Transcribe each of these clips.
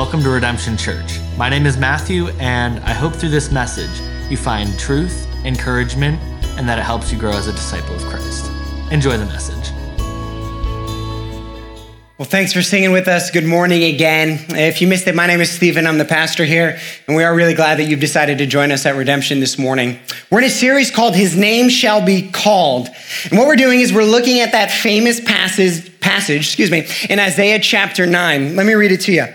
Welcome to Redemption Church. My name is Matthew, and I hope through this message you find truth, encouragement, and that it helps you grow as a disciple of Christ. Enjoy the message. Well, thanks for singing with us. Good morning again. If you missed it, my name is Stephen. I'm the pastor here, and we are really glad that you've decided to join us at Redemption this morning. We're in a series called His Name Shall Be Called. And what we're doing is we're looking at that famous passage, passage, excuse me, in Isaiah chapter 9. Let me read it to you.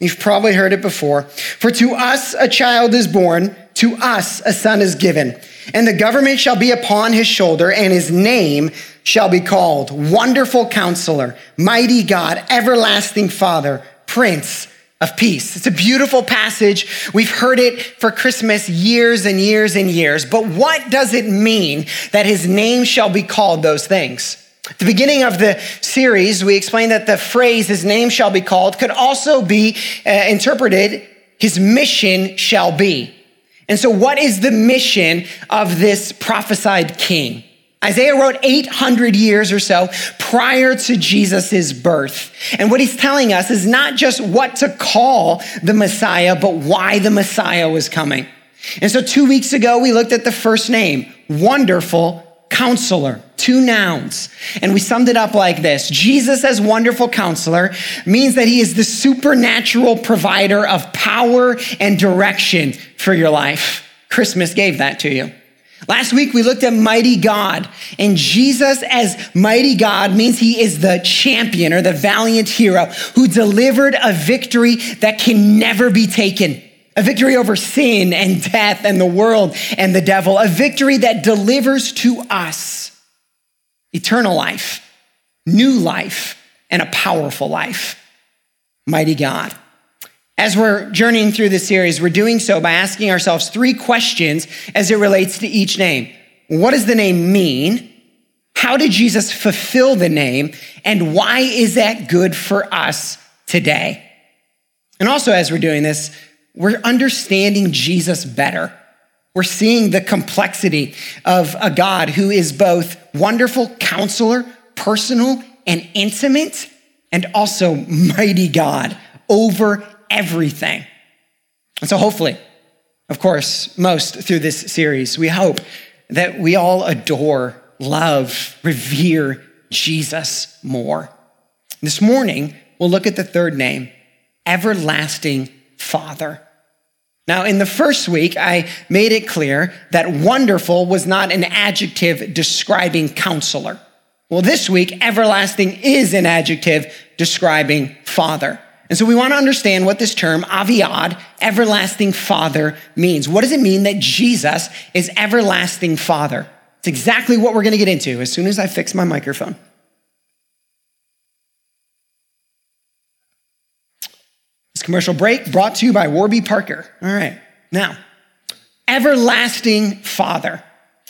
You've probably heard it before. For to us a child is born, to us a son is given, and the government shall be upon his shoulder, and his name shall be called Wonderful Counselor, Mighty God, Everlasting Father, Prince of Peace. It's a beautiful passage. We've heard it for Christmas years and years and years. But what does it mean that his name shall be called those things? At the beginning of the series, we explained that the phrase, his name shall be called, could also be uh, interpreted, his mission shall be. And so, what is the mission of this prophesied king? Isaiah wrote 800 years or so prior to Jesus' birth. And what he's telling us is not just what to call the Messiah, but why the Messiah was coming. And so, two weeks ago, we looked at the first name, Wonderful Counselor two nouns. And we summed it up like this Jesus, as wonderful counselor, means that he is the supernatural provider of power and direction for your life. Christmas gave that to you. Last week we looked at mighty God, and Jesus as mighty God means he is the champion or the valiant hero who delivered a victory that can never be taken. A victory over sin and death and the world and the devil. A victory that delivers to us eternal life, new life, and a powerful life. Mighty God. As we're journeying through this series, we're doing so by asking ourselves three questions as it relates to each name. What does the name mean? How did Jesus fulfill the name? And why is that good for us today? And also, as we're doing this, we're understanding Jesus better. We're seeing the complexity of a God who is both wonderful counselor, personal and intimate, and also mighty God over everything. And so, hopefully, of course, most through this series, we hope that we all adore, love, revere Jesus more. This morning, we'll look at the third name, Everlasting Father. Now, in the first week, I made it clear that wonderful was not an adjective describing counselor. Well, this week, everlasting is an adjective describing father. And so we want to understand what this term, aviad, everlasting father, means. What does it mean that Jesus is everlasting father? It's exactly what we're going to get into as soon as I fix my microphone. Commercial break brought to you by Warby Parker. All right, now, everlasting Father.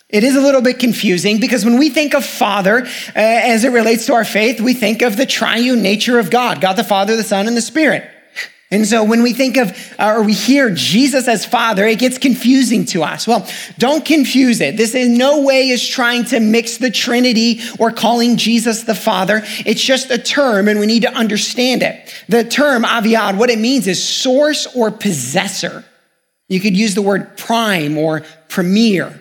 It is a little bit confusing because when we think of Father, uh, as it relates to our faith, we think of the triune nature of God God the Father, the Son, and the Spirit. And so when we think of uh, or we hear Jesus as Father, it gets confusing to us. Well, don't confuse it. This in no way is trying to mix the Trinity or calling Jesus the Father. It's just a term and we need to understand it. The term aviad, what it means is source or possessor. You could use the word prime or premier.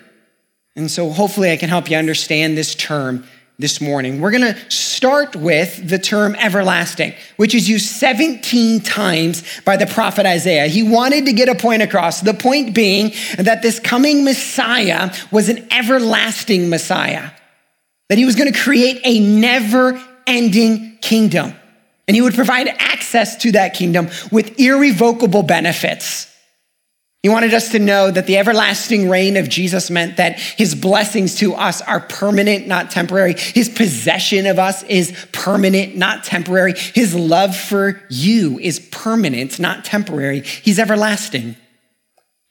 And so hopefully I can help you understand this term this morning. We're going to start with the term everlasting, which is used 17 times by the prophet Isaiah. He wanted to get a point across, the point being that this coming Messiah was an everlasting Messiah, that he was going to create a never ending kingdom. And he would provide access to that kingdom with irrevocable benefits. He wanted us to know that the everlasting reign of Jesus meant that his blessings to us are permanent, not temporary. His possession of us is permanent, not temporary. His love for you is permanent, not temporary. He's everlasting.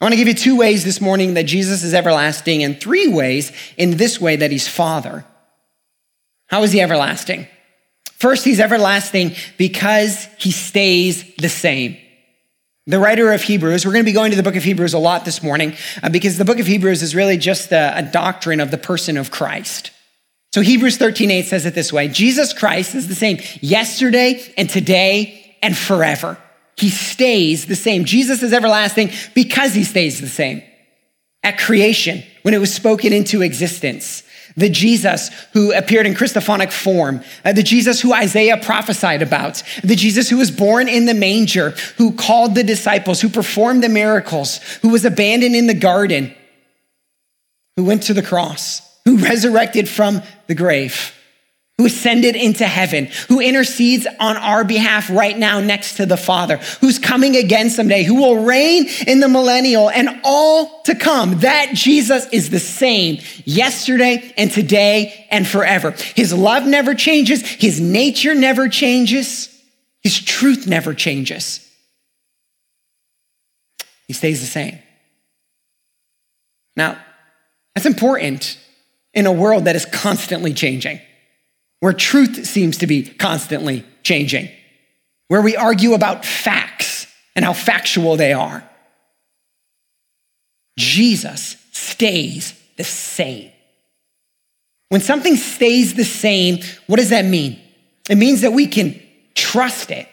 I want to give you two ways this morning that Jesus is everlasting, and three ways in this way that he's Father. How is he everlasting? First, he's everlasting because he stays the same. The writer of Hebrews, we're going to be going to the book of Hebrews a lot this morning uh, because the book of Hebrews is really just a, a doctrine of the person of Christ. So Hebrews 13, 8 says it this way Jesus Christ is the same yesterday and today and forever. He stays the same. Jesus is everlasting because he stays the same. At creation, when it was spoken into existence, the Jesus who appeared in Christophanic form, uh, the Jesus who Isaiah prophesied about, the Jesus who was born in the manger, who called the disciples, who performed the miracles, who was abandoned in the garden, who went to the cross, who resurrected from the grave who ascended into heaven, who intercedes on our behalf right now next to the Father, who's coming again someday, who will reign in the millennial and all to come. That Jesus is the same yesterday and today and forever. His love never changes. His nature never changes. His truth never changes. He stays the same. Now, that's important in a world that is constantly changing where truth seems to be constantly changing, where we argue about facts and how factual they are. Jesus stays the same. When something stays the same, what does that mean? It means that we can trust it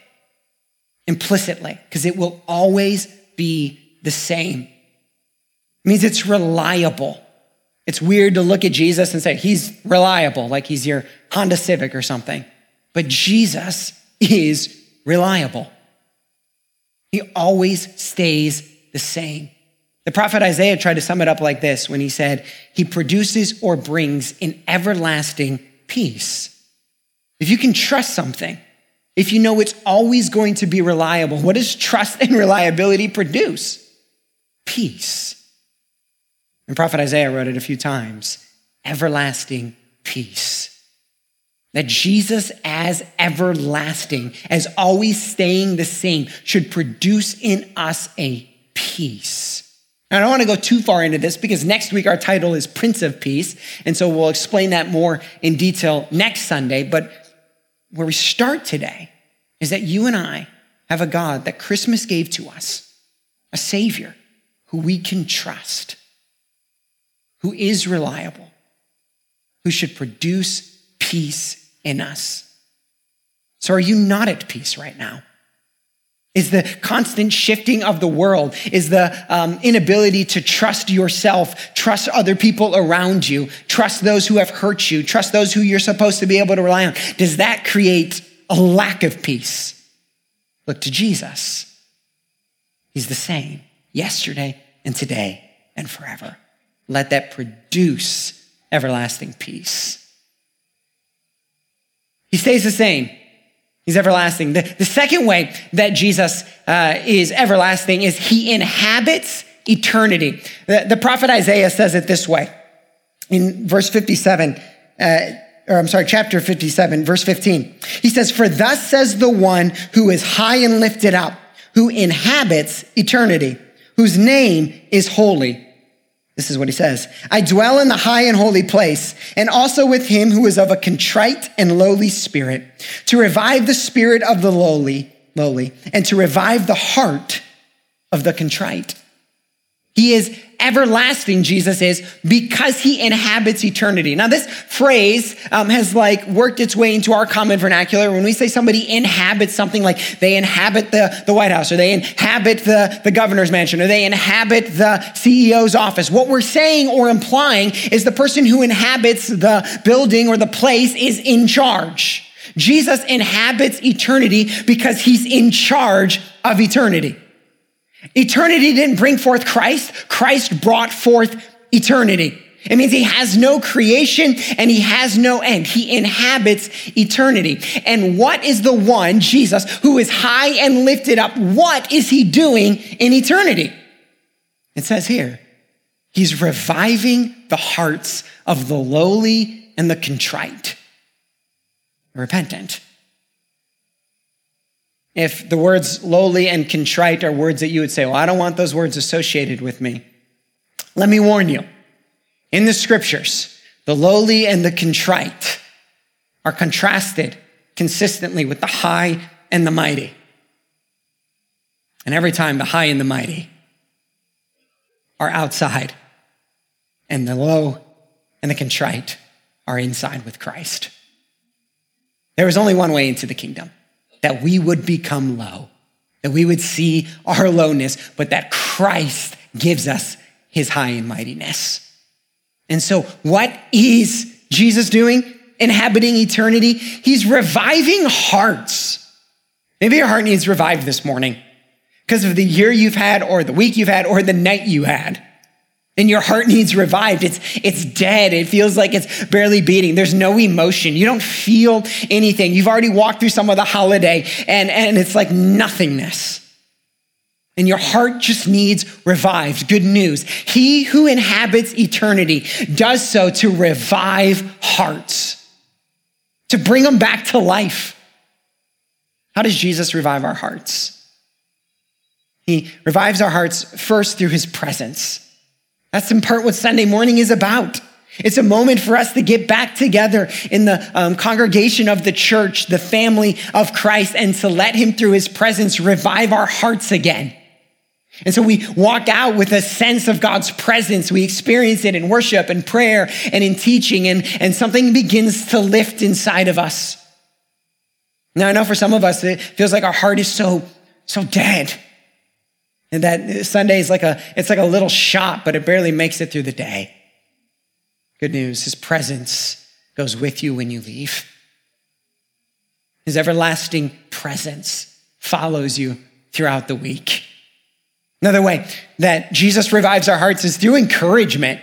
implicitly because it will always be the same. It means it's reliable. It's weird to look at Jesus and say, he's reliable, like he's your Honda Civic or something. But Jesus is reliable. He always stays the same. The prophet Isaiah tried to sum it up like this when he said, He produces or brings an everlasting peace. If you can trust something, if you know it's always going to be reliable, what does trust and reliability produce? Peace. And Prophet Isaiah wrote it a few times everlasting peace. That Jesus, as everlasting, as always staying the same, should produce in us a peace. Now, I don't want to go too far into this because next week our title is Prince of Peace. And so we'll explain that more in detail next Sunday. But where we start today is that you and I have a God that Christmas gave to us, a Savior who we can trust who is reliable, who should produce peace in us. So, are you not at peace right now? Is the constant shifting of the world, is the um, inability to trust yourself, trust other people around you, trust those who have hurt you, trust those who you're supposed to be able to rely on, does that create a lack of peace? Look to Jesus. He's the same yesterday and today and forever let that produce everlasting peace. He stays the same. He's everlasting. The, the second way that Jesus uh, is everlasting is he inhabits eternity. The, the, prophet Isaiah says it this way in verse 57, uh, or I'm sorry, chapter 57, verse 15. He says, For thus says the one who is high and lifted up, who inhabits eternity, whose name is holy. This is what he says I dwell in the high and holy place, and also with him who is of a contrite and lowly spirit, to revive the spirit of the lowly, lowly, and to revive the heart of the contrite. He is everlasting, Jesus is, because he inhabits eternity. Now, this phrase um, has like worked its way into our common vernacular. When we say somebody inhabits something like they inhabit the, the White House or they inhabit the, the governor's mansion or they inhabit the CEO's office, what we're saying or implying is the person who inhabits the building or the place is in charge. Jesus inhabits eternity because he's in charge of eternity. Eternity didn't bring forth Christ. Christ brought forth eternity. It means he has no creation and he has no end. He inhabits eternity. And what is the one, Jesus, who is high and lifted up? What is he doing in eternity? It says here, he's reviving the hearts of the lowly and the contrite, repentant. If the words lowly and contrite are words that you would say, well, I don't want those words associated with me. Let me warn you. In the scriptures, the lowly and the contrite are contrasted consistently with the high and the mighty. And every time the high and the mighty are outside, and the low and the contrite are inside with Christ. There is only one way into the kingdom that we would become low that we would see our lowness, but that Christ gives us his high and mightiness. And so, what is Jesus doing? Inhabiting eternity. He's reviving hearts. Maybe your heart needs revived this morning because of the year you've had, or the week you've had, or the night you had. And your heart needs revived. It's, it's dead. It feels like it's barely beating. There's no emotion. You don't feel anything. You've already walked through some of the holiday and, and it's like nothingness. And your heart just needs revived. Good news. He who inhabits eternity does so to revive hearts, to bring them back to life. How does Jesus revive our hearts? He revives our hearts first through his presence. That's in part what Sunday morning is about. It's a moment for us to get back together in the um, congregation of the church, the family of Christ, and to let him through his presence revive our hearts again. And so we walk out with a sense of God's presence. We experience it in worship and prayer and in teaching, and, and something begins to lift inside of us. Now, I know for some of us, it feels like our heart is so, so dead. And that Sunday is like a, it's like a little shot, but it barely makes it through the day. Good news, his presence goes with you when you leave. His everlasting presence follows you throughout the week. Another way that Jesus revives our hearts is through encouragement.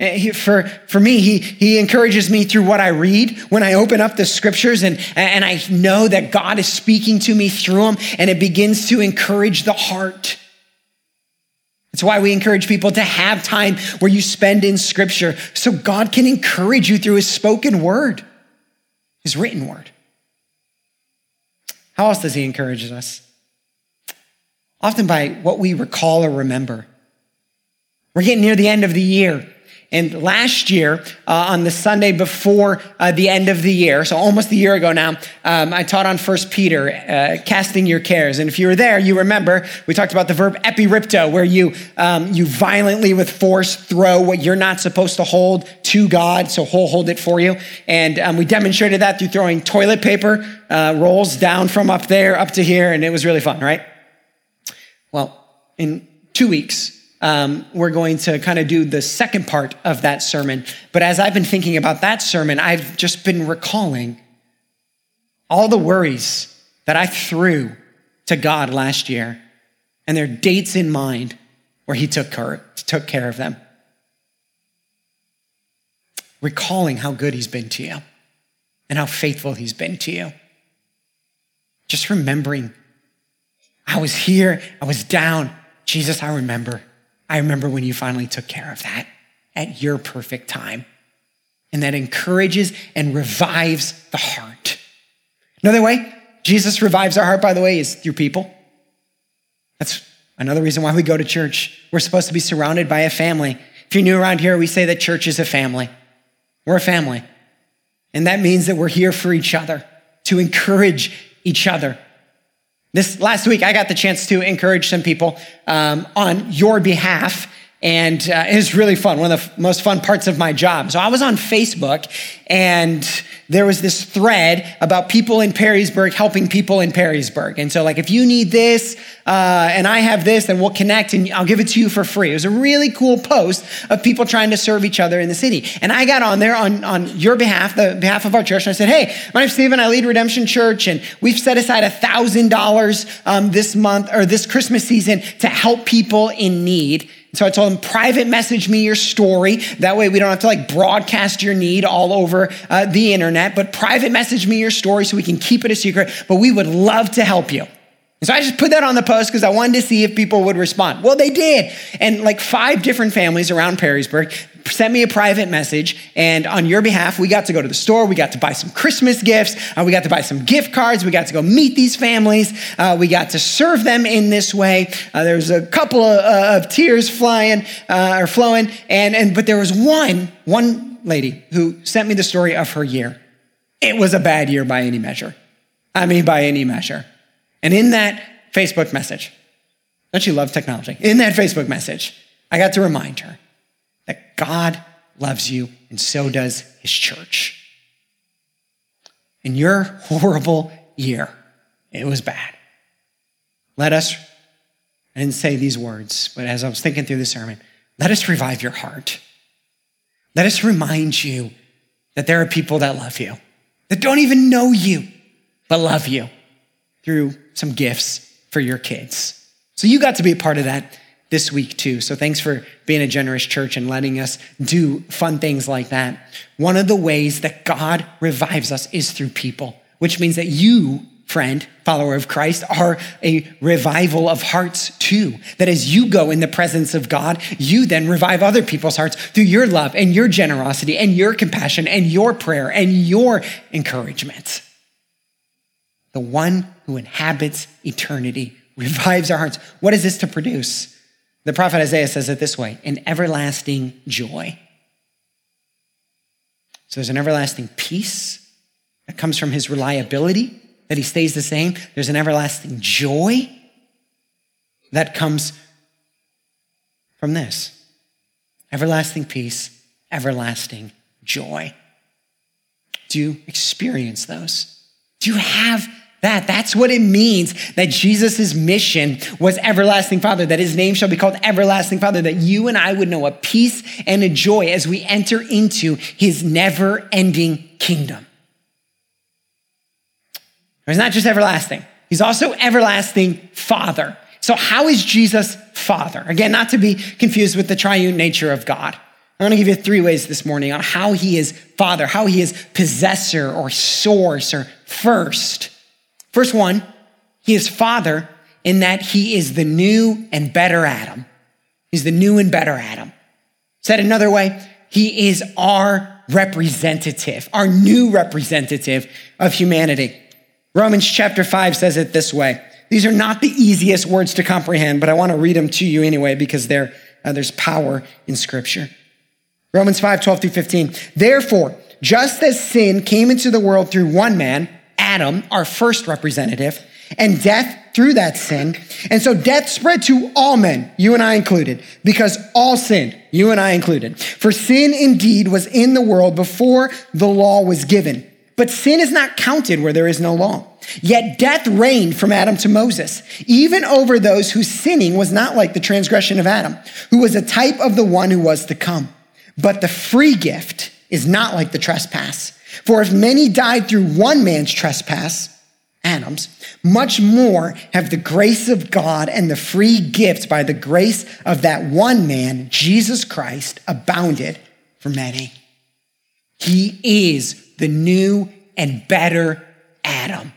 Eh, for, for me, he, he encourages me through what I read when I open up the scriptures and, and I know that God is speaking to me through them and it begins to encourage the heart. That's why we encourage people to have time where you spend in scripture so God can encourage you through his spoken word, his written word. How else does he encourage us? often by what we recall or remember. We're getting near the end of the year. And last year, uh, on the Sunday before uh, the end of the year, so almost a year ago now, um, I taught on First Peter, uh, casting your cares. And if you were there, you remember we talked about the verb epiripto, where you um, you violently with force throw what you're not supposed to hold to God, so He'll hold it for you. And um, we demonstrated that through throwing toilet paper uh, rolls down from up there up to here, and it was really fun, right? Well, in two weeks, um, we're going to kind of do the second part of that sermon. But as I've been thinking about that sermon, I've just been recalling all the worries that I threw to God last year and their dates in mind where He took care, took care of them. Recalling how good He's been to you and how faithful He's been to you. Just remembering I was here, I was down. Jesus, I remember. I remember when you finally took care of that at your perfect time. And that encourages and revives the heart. Another way Jesus revives our heart, by the way, is through people. That's another reason why we go to church. We're supposed to be surrounded by a family. If you're new around here, we say that church is a family. We're a family. And that means that we're here for each other, to encourage each other, this last week, I got the chance to encourage some people um, on your behalf. And uh, it was really fun, one of the f- most fun parts of my job. So I was on Facebook, and there was this thread about people in Perrysburg helping people in Perrysburg. And so, like, if you need this uh, and I have this, then we'll connect and I'll give it to you for free. It was a really cool post of people trying to serve each other in the city. And I got on there on, on your behalf, the behalf of our church, and I said, Hey, my name's Stephen. I lead Redemption Church, and we've set aside a $1,000 um, this month or this Christmas season to help people in need. So I told him, private message me your story. That way we don't have to like broadcast your need all over uh, the internet, but private message me your story so we can keep it a secret. But we would love to help you. And so I just put that on the post because I wanted to see if people would respond. Well, they did. And like five different families around Perrysburg sent me a private message. And on your behalf, we got to go to the store. We got to buy some Christmas gifts. Uh, we got to buy some gift cards. We got to go meet these families. Uh, we got to serve them in this way. Uh, there was a couple of, uh, of tears flying uh, or flowing. And, and, but there was one, one lady who sent me the story of her year. It was a bad year by any measure. I mean, by any measure. And in that Facebook message, don't you love technology? In that Facebook message, I got to remind her that God loves you and so does his church. In your horrible year, it was bad. let us, I didn't say these words, but as I was thinking through the sermon, let us revive your heart. Let us remind you that there are people that love you, that don't even know you, but love you through some gifts for your kids. So you got to be a part of that this week too. So thanks for being a generous church and letting us do fun things like that. One of the ways that God revives us is through people, which means that you, friend, follower of Christ, are a revival of hearts too. That as you go in the presence of God, you then revive other people's hearts through your love and your generosity and your compassion and your prayer and your encouragement. The one who inhabits eternity revives our hearts. What is this to produce? The prophet Isaiah says it this way an everlasting joy. So there's an everlasting peace that comes from his reliability, that he stays the same. There's an everlasting joy that comes from this everlasting peace, everlasting joy. Do you experience those? Do you have that. That's what it means that Jesus' mission was everlasting Father, that his name shall be called everlasting Father, that you and I would know a peace and a joy as we enter into his never ending kingdom. He's not just everlasting, he's also everlasting Father. So, how is Jesus Father? Again, not to be confused with the triune nature of God. I want to give you three ways this morning on how he is Father, how he is possessor or source or first. First one, he is father in that he is the new and better Adam. He's the new and better Adam. Said another way, he is our representative, our new representative of humanity. Romans chapter 5 says it this way. These are not the easiest words to comprehend, but I want to read them to you anyway because uh, there's power in scripture. Romans 5, 12 through 15. Therefore, just as sin came into the world through one man, Adam, our first representative, and death through that sin. And so death spread to all men, you and I included, because all sinned, you and I included. For sin indeed was in the world before the law was given. But sin is not counted where there is no law. Yet death reigned from Adam to Moses, even over those whose sinning was not like the transgression of Adam, who was a type of the one who was to come. But the free gift is not like the trespass. For if many died through one man's trespass, Adam's, much more have the grace of God and the free gift by the grace of that one man, Jesus Christ, abounded for many. He is the new and better Adam.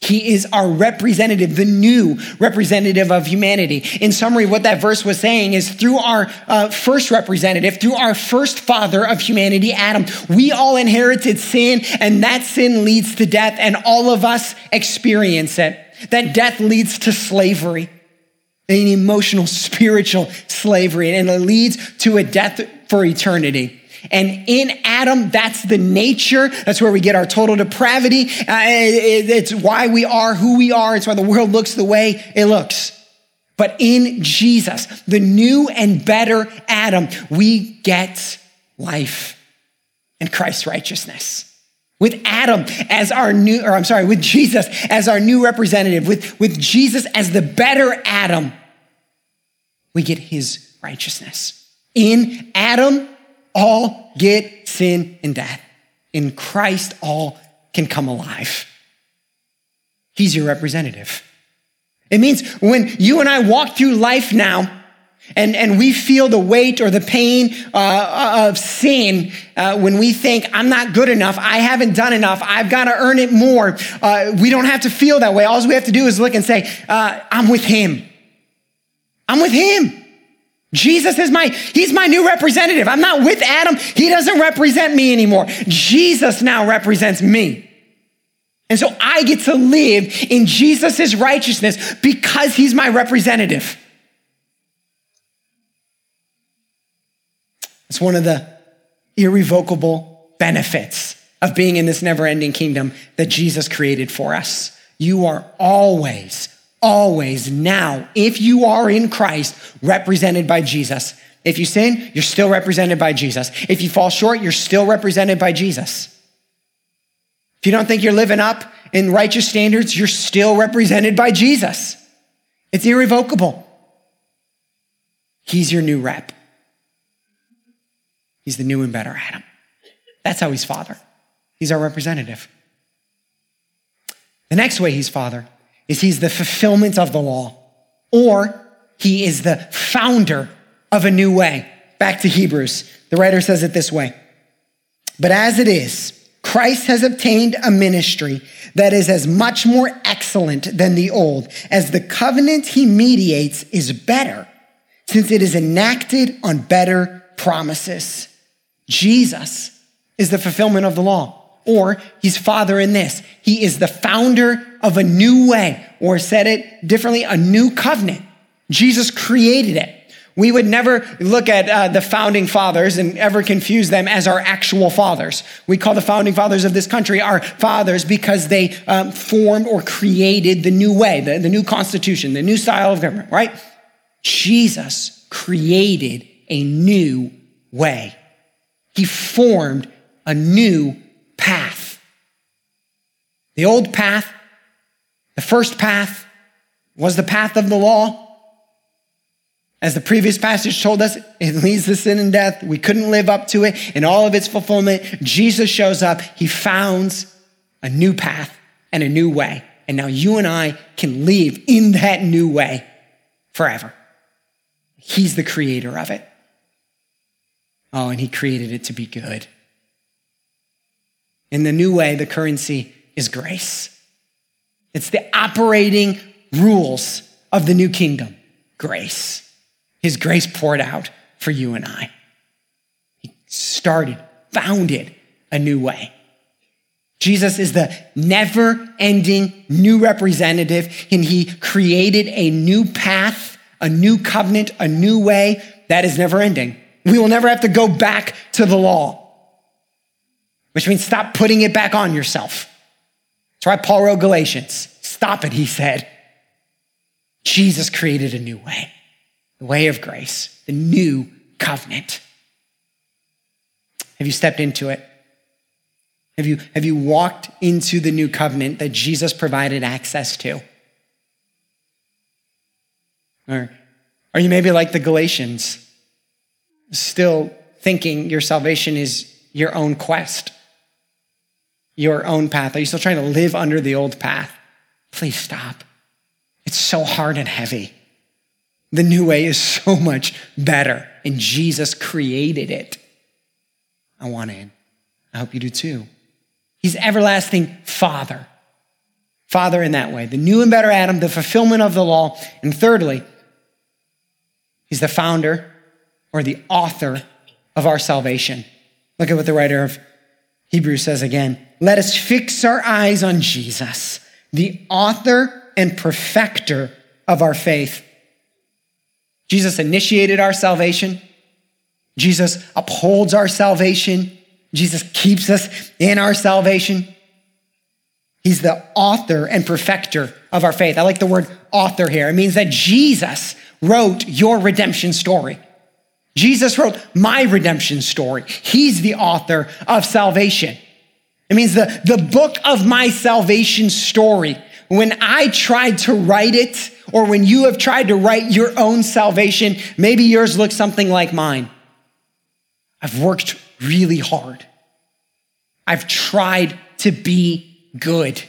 He is our representative, the new representative of humanity. In summary, what that verse was saying is through our uh, first representative, through our first father of humanity, Adam, we all inherited sin, and that sin leads to death, and all of us experience it. That death leads to slavery, an emotional, spiritual slavery, and it leads to a death for eternity. And in Adam, that's the nature. That's where we get our total depravity. Uh, it, it's why we are who we are. It's why the world looks the way it looks. But in Jesus, the new and better Adam, we get life and Christ's righteousness. With Adam as our new, or I'm sorry, with Jesus as our new representative, with, with Jesus as the better Adam, we get his righteousness. In Adam, all get sin and death. In Christ, all can come alive. He's your representative. It means when you and I walk through life now, and, and we feel the weight or the pain uh, of sin uh, when we think, I'm not good enough, I haven't done enough, I've got to earn it more. Uh, we don't have to feel that way. All we have to do is look and say, uh, I'm with Him. I'm with Him. Jesus is my, he's my new representative. I'm not with Adam. He doesn't represent me anymore. Jesus now represents me. And so I get to live in Jesus' righteousness because he's my representative. It's one of the irrevocable benefits of being in this never ending kingdom that Jesus created for us. You are always always now, if you are in Christ, represented by Jesus. If you sin, you're still represented by Jesus. If you fall short, you're still represented by Jesus. If you don't think you're living up in righteous standards, you're still represented by Jesus. It's irrevocable. He's your new rep. He's the new and better Adam. That's how he's father. He's our representative. The next way he's father is he's the fulfillment of the law, or he is the founder of a new way. Back to Hebrews. The writer says it this way But as it is, Christ has obtained a ministry that is as much more excellent than the old, as the covenant he mediates is better, since it is enacted on better promises. Jesus is the fulfillment of the law. Or he's father in this. He is the founder of a new way, or said it differently, a new covenant. Jesus created it. We would never look at uh, the founding fathers and ever confuse them as our actual fathers. We call the founding fathers of this country our fathers because they um, formed or created the new way, the, the new constitution, the new style of government, right? Jesus created a new way. He formed a new path. The old path, the first path, was the path of the law. As the previous passage told us, it leads to sin and death. We couldn't live up to it in all of its fulfillment. Jesus shows up. He founds a new path and a new way. And now you and I can live in that new way forever. He's the creator of it. Oh, and he created it to be good. In the new way, the currency is grace. It's the operating rules of the new kingdom grace. His grace poured out for you and I. He started, founded a new way. Jesus is the never ending new representative, and he created a new path, a new covenant, a new way that is never ending. We will never have to go back to the law, which means stop putting it back on yourself. That's why Paul wrote Galatians. Stop it, he said. Jesus created a new way the way of grace, the new covenant. Have you stepped into it? Have you, have you walked into the new covenant that Jesus provided access to? Or are you maybe like the Galatians, still thinking your salvation is your own quest, your own path? Are you still trying to live under the old path? Please stop. It's so hard and heavy. The new way is so much better, and Jesus created it. I want in. I hope you do too. He's everlasting Father. Father in that way. The new and better Adam, the fulfillment of the law. And thirdly, he's the founder or the author of our salvation. Look at what the writer of Hebrews says again. Let us fix our eyes on Jesus, the author and perfecter of our faith. Jesus initiated our salvation. Jesus upholds our salvation. Jesus keeps us in our salvation. He's the author and perfecter of our faith. I like the word author here. It means that Jesus wrote your redemption story. Jesus wrote my redemption story. He's the author of salvation. It means the, the book of my salvation story. When I tried to write it, or when you have tried to write your own salvation, maybe yours looks something like mine. I've worked really hard. I've tried to be good.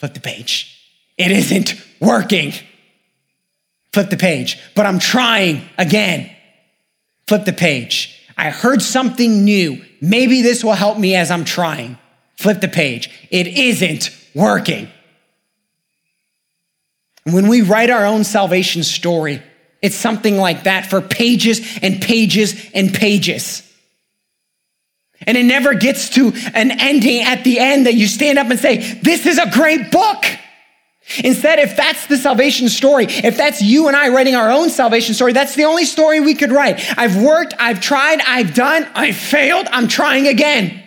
Flip the page. It isn't working. Flip the page. But I'm trying again. Flip the page. I heard something new. Maybe this will help me as I'm trying. Flip the page. It isn't working. When we write our own salvation story, it's something like that for pages and pages and pages. And it never gets to an ending at the end that you stand up and say, This is a great book. Instead, if that's the salvation story, if that's you and I writing our own salvation story, that's the only story we could write. I've worked, I've tried, I've done, I failed, I'm trying again.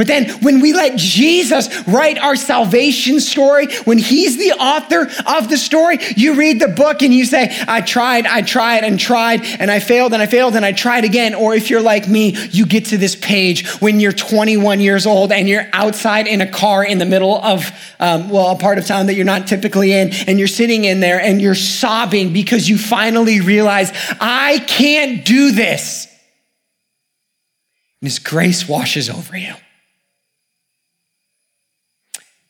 But then when we let Jesus write our salvation story, when he's the author of the story, you read the book and you say, I tried, I tried and tried, and I failed and I failed and I tried again. Or if you're like me, you get to this page when you're 21 years old and you're outside in a car in the middle of, um, well, a part of town that you're not typically in, and you're sitting in there and you're sobbing because you finally realize, I can't do this. And his grace washes over you.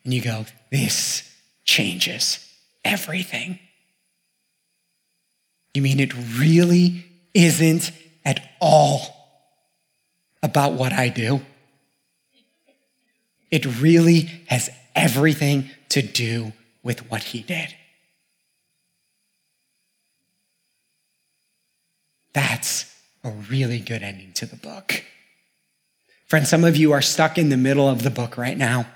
And you go, this changes everything. You mean it really isn't at all about what I do? It really has everything to do with what he did. That's a really good ending to the book. Friends, some of you are stuck in the middle of the book right now.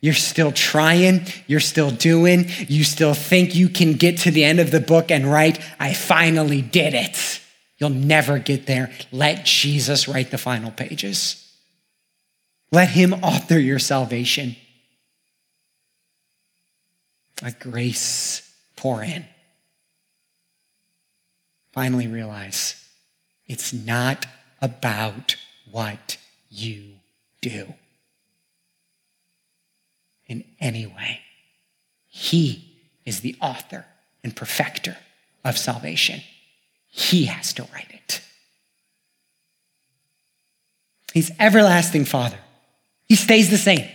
You're still trying, you're still doing, you still think you can get to the end of the book and write, I finally did it. You'll never get there. Let Jesus write the final pages. Let him author your salvation. Let grace pour in. Finally, realize it's not about what you do in any way. He is the author and perfecter of salvation. He has to write it. He's everlasting Father. He stays the same.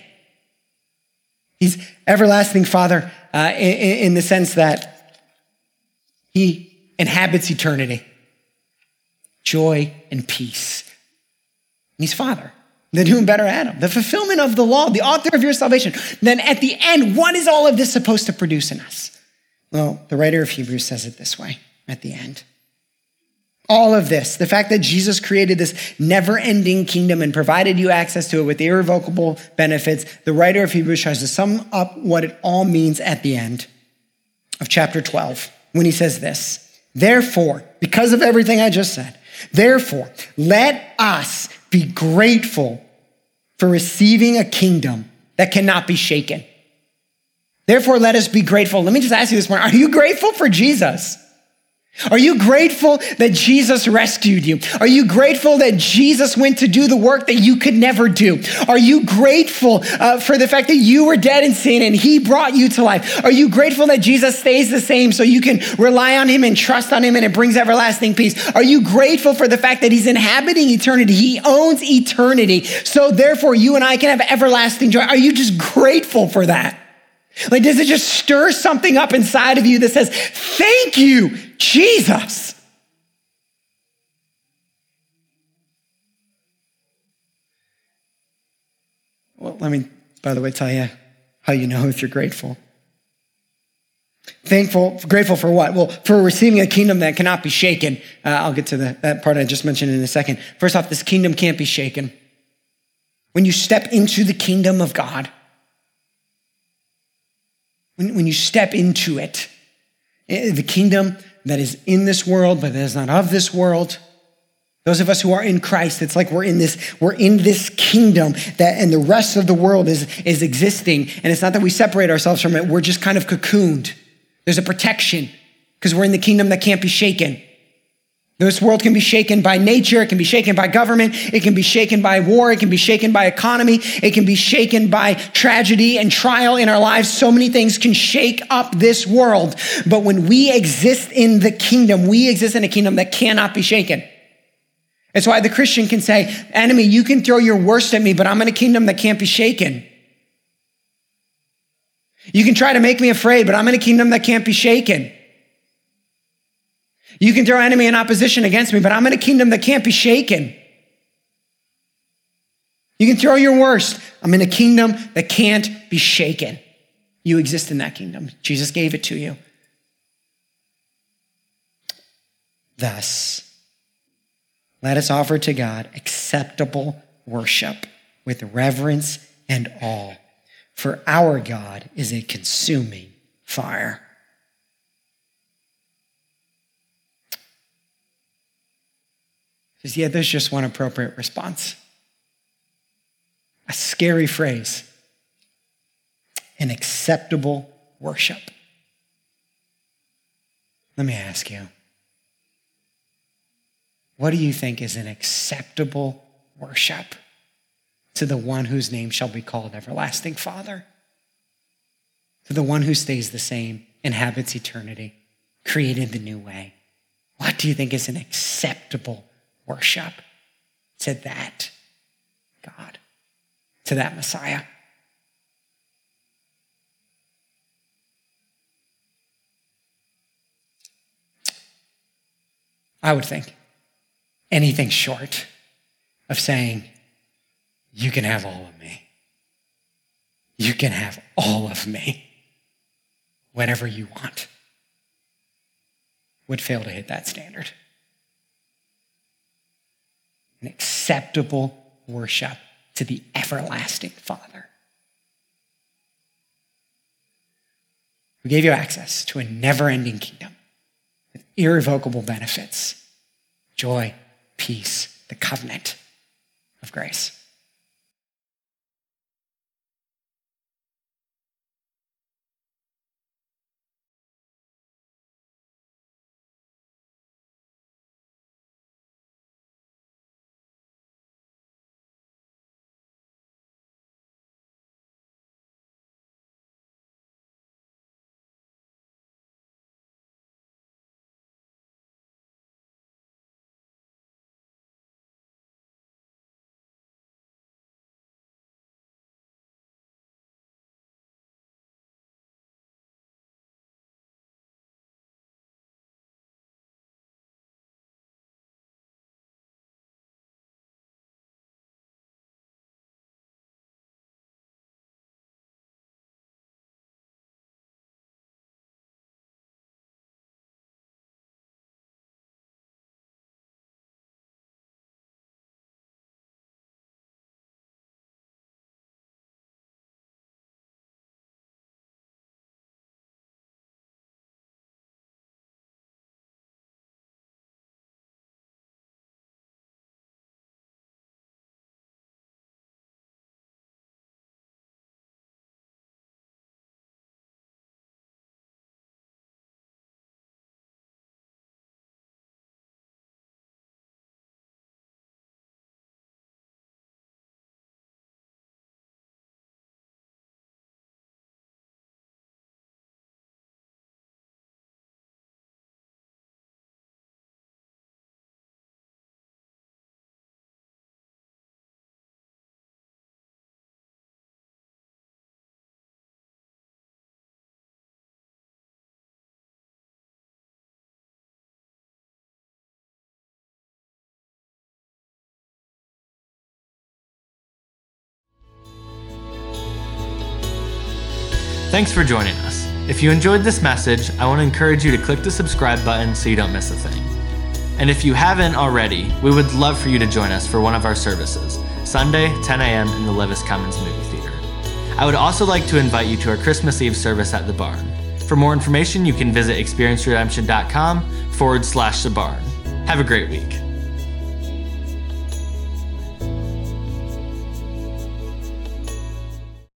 He's everlasting Father uh, in, in the sense that he inhabits eternity, joy and peace. He's Father the new and better Adam, the fulfillment of the law, the author of your salvation. Then at the end, what is all of this supposed to produce in us? Well, the writer of Hebrews says it this way at the end. All of this, the fact that Jesus created this never ending kingdom and provided you access to it with irrevocable benefits, the writer of Hebrews tries to sum up what it all means at the end of chapter 12 when he says this Therefore, because of everything I just said, therefore, let us be grateful for receiving a kingdom that cannot be shaken. Therefore, let us be grateful. Let me just ask you this morning are you grateful for Jesus? Are you grateful that Jesus rescued you? Are you grateful that Jesus went to do the work that you could never do? Are you grateful uh, for the fact that you were dead in sin and he brought you to life? Are you grateful that Jesus stays the same so you can rely on him and trust on him and it brings everlasting peace? Are you grateful for the fact that he's inhabiting eternity? He owns eternity. So therefore you and I can have everlasting joy. Are you just grateful for that? Like, does it just stir something up inside of you that says, Thank you, Jesus? Well, let me, by the way, tell you how you know if you're grateful. Thankful, grateful for what? Well, for receiving a kingdom that cannot be shaken. Uh, I'll get to the, that part I just mentioned in a second. First off, this kingdom can't be shaken. When you step into the kingdom of God, when, when you step into it, eh, the kingdom that is in this world, but that is not of this world. Those of us who are in Christ, it's like we're in this, we're in this kingdom that, and the rest of the world is, is existing. And it's not that we separate ourselves from it, we're just kind of cocooned. There's a protection because we're in the kingdom that can't be shaken. This world can be shaken by nature, it can be shaken by government, it can be shaken by war, it can be shaken by economy, it can be shaken by tragedy and trial in our lives. So many things can shake up this world. But when we exist in the kingdom, we exist in a kingdom that cannot be shaken. It's why the Christian can say, Enemy, you can throw your worst at me, but I'm in a kingdom that can't be shaken. You can try to make me afraid, but I'm in a kingdom that can't be shaken. You can throw enemy and opposition against me, but I'm in a kingdom that can't be shaken. You can throw your worst. I'm in a kingdom that can't be shaken. You exist in that kingdom. Jesus gave it to you. Thus, let us offer to God acceptable worship with reverence and awe, for our God is a consuming fire. Says, yeah, there's just one appropriate response. A scary phrase. An acceptable worship. Let me ask you what do you think is an acceptable worship to the one whose name shall be called Everlasting Father? To the one who stays the same, inhabits eternity, created the new way. What do you think is an acceptable worship to that God, to that Messiah? I would think anything short of saying, You can have all of me. You can have all of me. Whatever you want would fail to hit that standard. An acceptable worship to the everlasting Father. who gave you access to a never ending kingdom with irrevocable benefits, joy, peace, the covenant of grace. Thanks for joining us. If you enjoyed this message, I want to encourage you to click the subscribe button so you don't miss a thing. And if you haven't already, we would love for you to join us for one of our services, Sunday, 10 a.m. in the Levis Commons Movie Theater. I would also like to invite you to our Christmas Eve service at the barn. For more information, you can visit experienceredemption.com forward slash the barn. Have a great week.